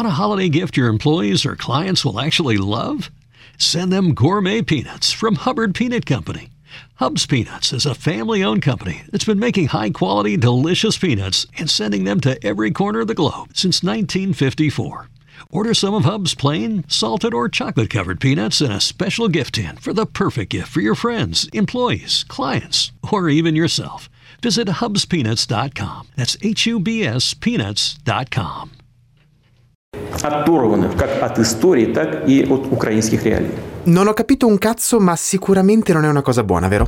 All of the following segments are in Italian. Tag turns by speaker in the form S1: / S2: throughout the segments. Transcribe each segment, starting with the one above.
S1: Want a holiday gift your employees or clients will actually love? Send them gourmet peanuts from Hubbard Peanut Company. Hubs Peanuts is a family owned company that's been making high quality, delicious peanuts and sending them to every corner of the globe since 1954. Order some of Hub's plain, salted, or chocolate covered peanuts in a special gift tin for the perfect gift for your friends, employees, clients, or even yourself. Visit hubspeanuts.com. That's H U B S peanuts.com.
S2: оторваны как от истории, так и от украинских реалий.
S3: Non ho capito un cazzo, ma sicuramente non è una cosa buona, vero?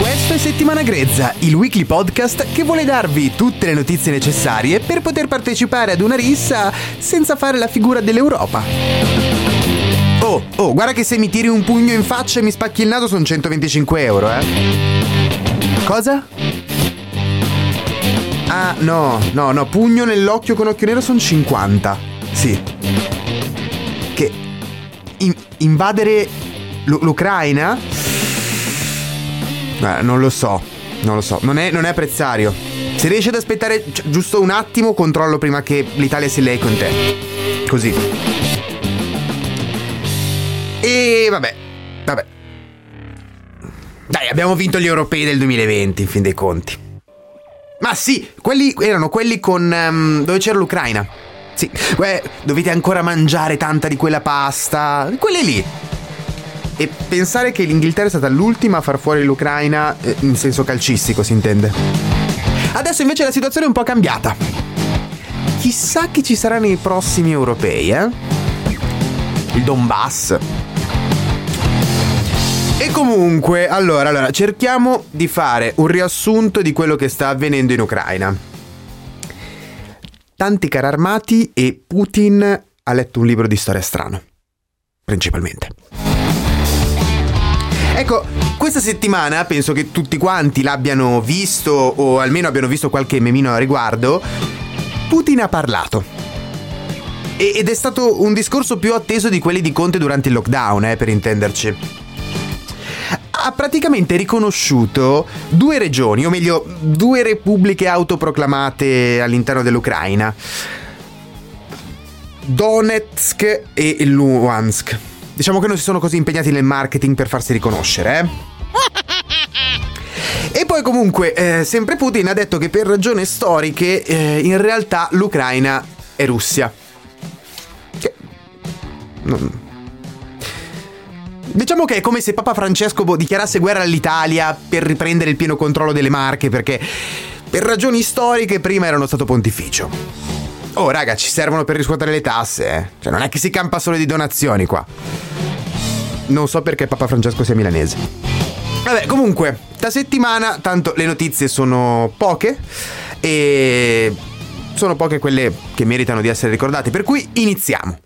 S3: Questo è Settimana Grezza, il weekly podcast che vuole darvi tutte le notizie necessarie per poter partecipare ad una rissa senza fare la figura dell'Europa. Oh, oh, guarda che se mi tiri un pugno in faccia e mi spacchi il naso sono 125 euro, eh. Cosa? Ah, no, no, no, pugno nell'occhio con occhio nero sono 50. Sì. Che in- invadere l'U- l'Ucraina? Eh, non lo so, non lo so, non è, non è apprezzario. Se riesci ad aspettare cioè, giusto un attimo, controllo prima che l'Italia si lei con te. Così. E vabbè, vabbè. Dai, abbiamo vinto gli europei del 2020, in fin dei conti. Ma sì, quelli erano quelli con... ehm, dove c'era l'Ucraina. Sì, beh, dovete ancora mangiare tanta di quella pasta. Quelli lì. E pensare che l'Inghilterra è stata l'ultima a far fuori l'Ucraina, eh, in senso calcistico si intende. Adesso invece la situazione è un po' cambiata. Chissà chi ci sarà nei prossimi europei, eh? Il Donbass. E comunque, allora, allora, cerchiamo di fare un riassunto di quello che sta avvenendo in Ucraina. Tanti carri armati e Putin ha letto un libro di storia strano. Principalmente. Ecco, questa settimana penso che tutti quanti l'abbiano visto o almeno abbiano visto qualche memino a riguardo. Putin ha parlato. Ed è stato un discorso più atteso di quelli di Conte durante il lockdown, eh, per intenderci. Ha praticamente riconosciuto due regioni, o meglio, due repubbliche autoproclamate all'interno dell'Ucraina. Donetsk e Luhansk. Diciamo che non si sono così impegnati nel marketing per farsi riconoscere, eh? E poi comunque, eh, sempre Putin ha detto che per ragioni storiche eh, in realtà l'Ucraina è Russia. Non- Diciamo che è come se Papa Francesco dichiarasse guerra all'Italia per riprendere il pieno controllo delle Marche perché per ragioni storiche prima erano stato pontificio. Oh raga, ci servono per riscuotere le tasse, eh. Cioè non è che si campa solo di donazioni qua. Non so perché Papa Francesco sia milanese. Vabbè, comunque, sta settimana tanto le notizie sono poche e sono poche quelle che meritano di essere ricordate, per cui iniziamo.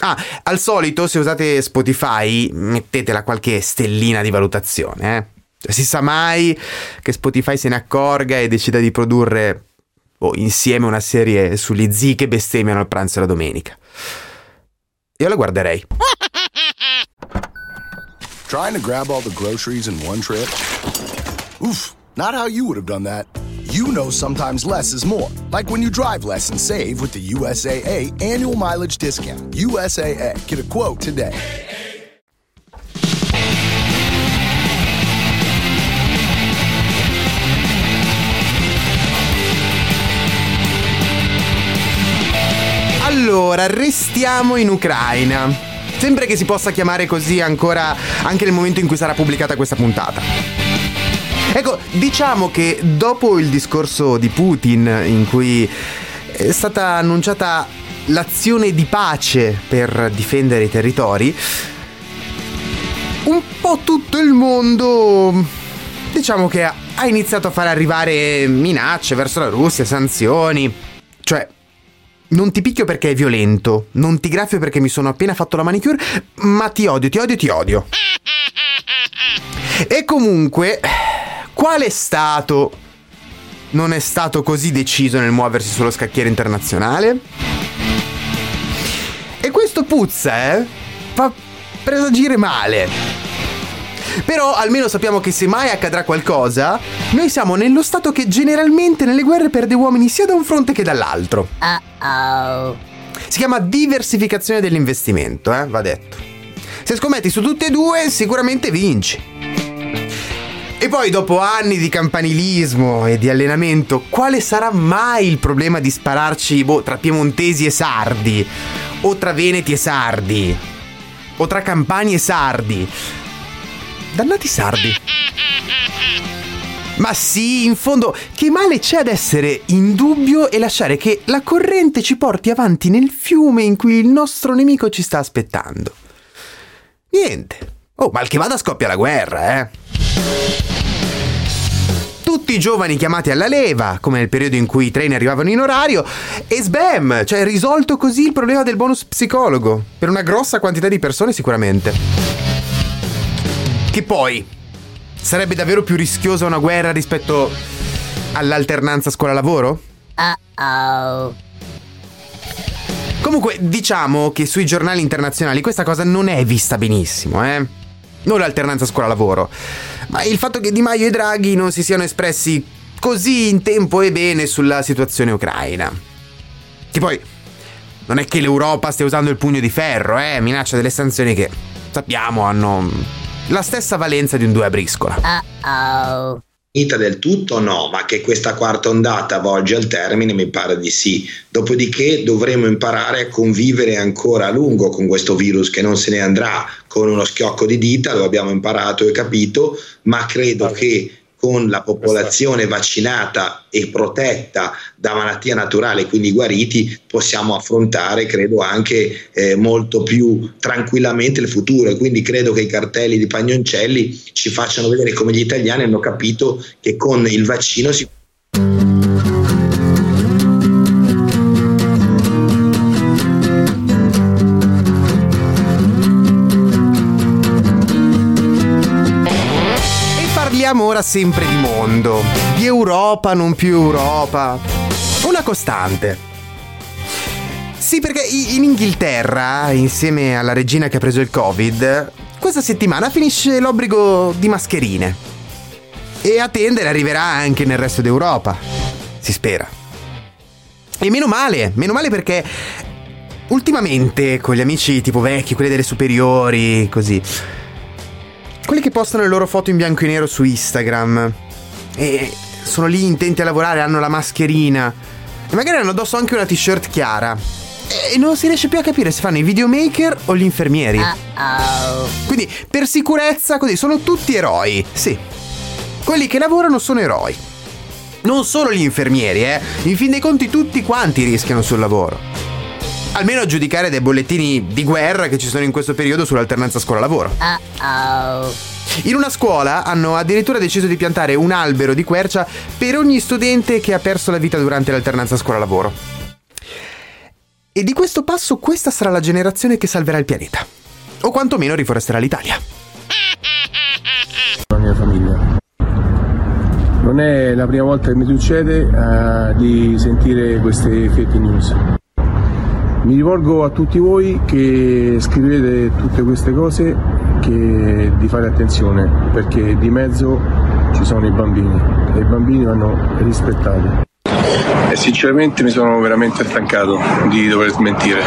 S3: Ah, al solito se usate Spotify mettetela qualche stellina di valutazione, eh. Cioè, si sa mai che Spotify se ne accorga e decida di produrre boh, insieme una serie sugli zii che bestemmiano al pranzo e la domenica. Io la guarderei.
S4: Trying to grab all the groceries in one trip? Oof, not how you would have done that. You know sometimes less is more. Like when you drive less and save with the USAA annual mileage discount. USAA. Get a quote today.
S3: Allora, restiamo in Ucraina. Sembra che si possa chiamare così ancora anche nel momento in cui sarà pubblicata questa puntata. Ecco, diciamo che dopo il discorso di Putin in cui è stata annunciata l'azione di pace per difendere i territori, un po' tutto il mondo diciamo che ha iniziato a far arrivare minacce verso la Russia, sanzioni. Cioè, non ti picchio perché è violento, non ti graffio perché mi sono appena fatto la manicure, ma ti odio, ti odio, ti odio. E comunque, quale Stato non è stato così deciso nel muoversi sullo scacchiere internazionale? E questo puzza, eh? Fa presagire male. Però almeno sappiamo che se mai accadrà qualcosa, noi siamo nello stato che generalmente nelle guerre perde uomini sia da un fronte che dall'altro.
S5: Uh-oh.
S3: Si chiama diversificazione dell'investimento, eh, va detto. Se scommetti su tutte e due, sicuramente vinci. E poi dopo anni di campanilismo e di allenamento, quale sarà mai il problema di spararci boh, tra piemontesi e sardi? O tra veneti e sardi? O tra campani e sardi? Dannati sardi. Ma sì, in fondo, che male c'è ad essere in dubbio e lasciare che la corrente ci porti avanti nel fiume in cui il nostro nemico ci sta aspettando? Niente. Oh, mal che vada scoppia la guerra, eh. Tutti i giovani chiamati alla leva, come nel periodo in cui i treni arrivavano in orario, e sbam, cioè risolto così il problema del bonus psicologo, per una grossa quantità di persone sicuramente. Che poi, sarebbe davvero più rischiosa una guerra rispetto all'alternanza scuola-lavoro?
S5: Uh-oh.
S3: Comunque, diciamo che sui giornali internazionali questa cosa non è vista benissimo, eh? Non l'alternanza scuola-lavoro, ma il fatto che Di Maio e Draghi non si siano espressi così in tempo e bene sulla situazione ucraina. Che poi non è che l'Europa stia usando il pugno di ferro, eh? Minaccia delle sanzioni che sappiamo hanno la stessa valenza di un due a briscola.
S5: Uh-oh.
S6: Finita del tutto no, ma che questa quarta ondata volge al termine mi pare di sì. Dopodiché dovremo imparare a convivere ancora a lungo con questo virus che non se ne andrà con uno schiocco di dita, lo abbiamo imparato e capito, ma credo che con la popolazione vaccinata e protetta da malattia naturale, quindi guariti, possiamo affrontare, credo, anche eh, molto più tranquillamente il futuro. E quindi credo che i cartelli di Pagnoncelli ci facciano vedere come gli italiani hanno capito che con il vaccino si
S3: ora sempre di mondo, di Europa, non più Europa. Una costante. Sì, perché in Inghilterra, insieme alla regina che ha preso il Covid, questa settimana finisce l'obbligo di mascherine. E a tendere arriverà anche nel resto d'Europa. Si spera. E meno male, meno male perché ultimamente con gli amici tipo vecchi, quelli delle superiori, così, quelli che postano le loro foto in bianco e nero su Instagram e sono lì intenti a lavorare, hanno la mascherina e magari hanno addosso anche una t-shirt chiara e non si riesce più a capire se fanno i videomaker o gli infermieri.
S5: Uh-oh.
S3: Quindi per sicurezza così sono tutti eroi, sì. Quelli che lavorano sono eroi. Non solo gli infermieri, eh. In fin dei conti tutti quanti rischiano sul lavoro. Almeno a giudicare dai bollettini di guerra che ci sono in questo periodo sull'alternanza scuola-lavoro.
S5: Uh-oh.
S3: In una scuola hanno addirittura deciso di piantare un albero di quercia per ogni studente che ha perso la vita durante l'alternanza scuola-lavoro. E di questo passo questa sarà la generazione che salverà il pianeta. O quantomeno riforesterà l'Italia.
S7: la mia famiglia. Non è la prima volta che mi succede eh, di sentire queste fake news. Mi rivolgo a tutti voi che scrivete tutte queste cose che di fare attenzione perché di mezzo ci sono i bambini e i bambini vanno rispettati. E sinceramente mi sono veramente stancato di dover smentire.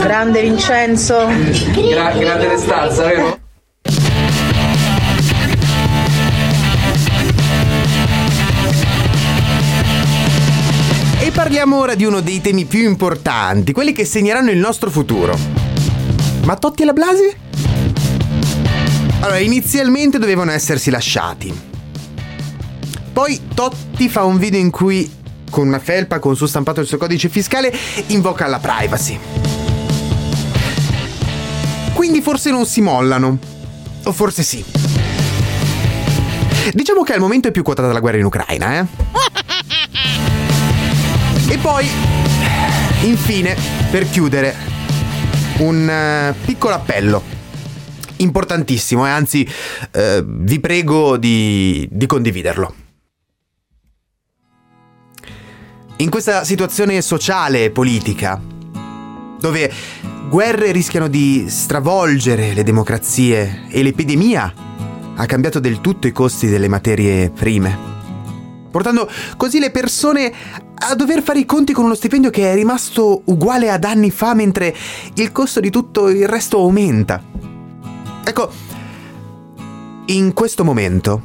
S8: Grande Vincenzo.
S9: grande restanza, vero?
S3: Parliamo ora di uno dei temi più importanti, quelli che segneranno il nostro futuro. Ma Totti e la Blasi? Allora, inizialmente dovevano essersi lasciati. Poi Totti fa un video in cui, con una felpa con su stampato il suo codice fiscale, invoca la privacy. Quindi forse non si mollano. O forse sì. Diciamo che al momento è più quotata la guerra in Ucraina, eh? E poi, infine, per chiudere, un eh, piccolo appello. Importantissimo, e anzi, eh, vi prego di, di condividerlo. In questa situazione sociale e politica, dove Guerre rischiano di stravolgere le democrazie e l'epidemia ha cambiato del tutto i costi delle materie prime, portando così le persone a dover fare i conti con uno stipendio che è rimasto uguale ad anni fa mentre il costo di tutto il resto aumenta. Ecco, in questo momento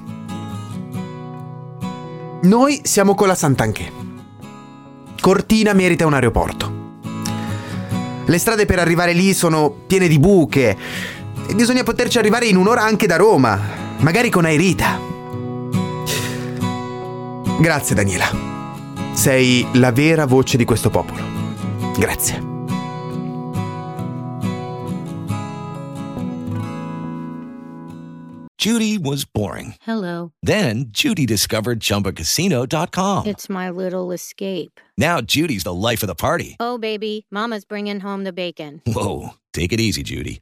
S3: noi siamo con la Sant'Anché. Cortina merita un aeroporto. Le strade per arrivare lì sono piene di buche e bisogna poterci arrivare in un'ora anche da Roma, magari con Airita. Grazie Daniela. Sei la vera voce di questo popolo. Grazie.
S10: Judy was boring.
S11: Hello.
S10: Then Judy discovered ChumbaCasino.com.
S11: It's my little escape.
S10: Now Judy's the life of the party.
S11: Oh, baby, Mama's bringing home the bacon.
S10: Whoa, take it easy, Judy.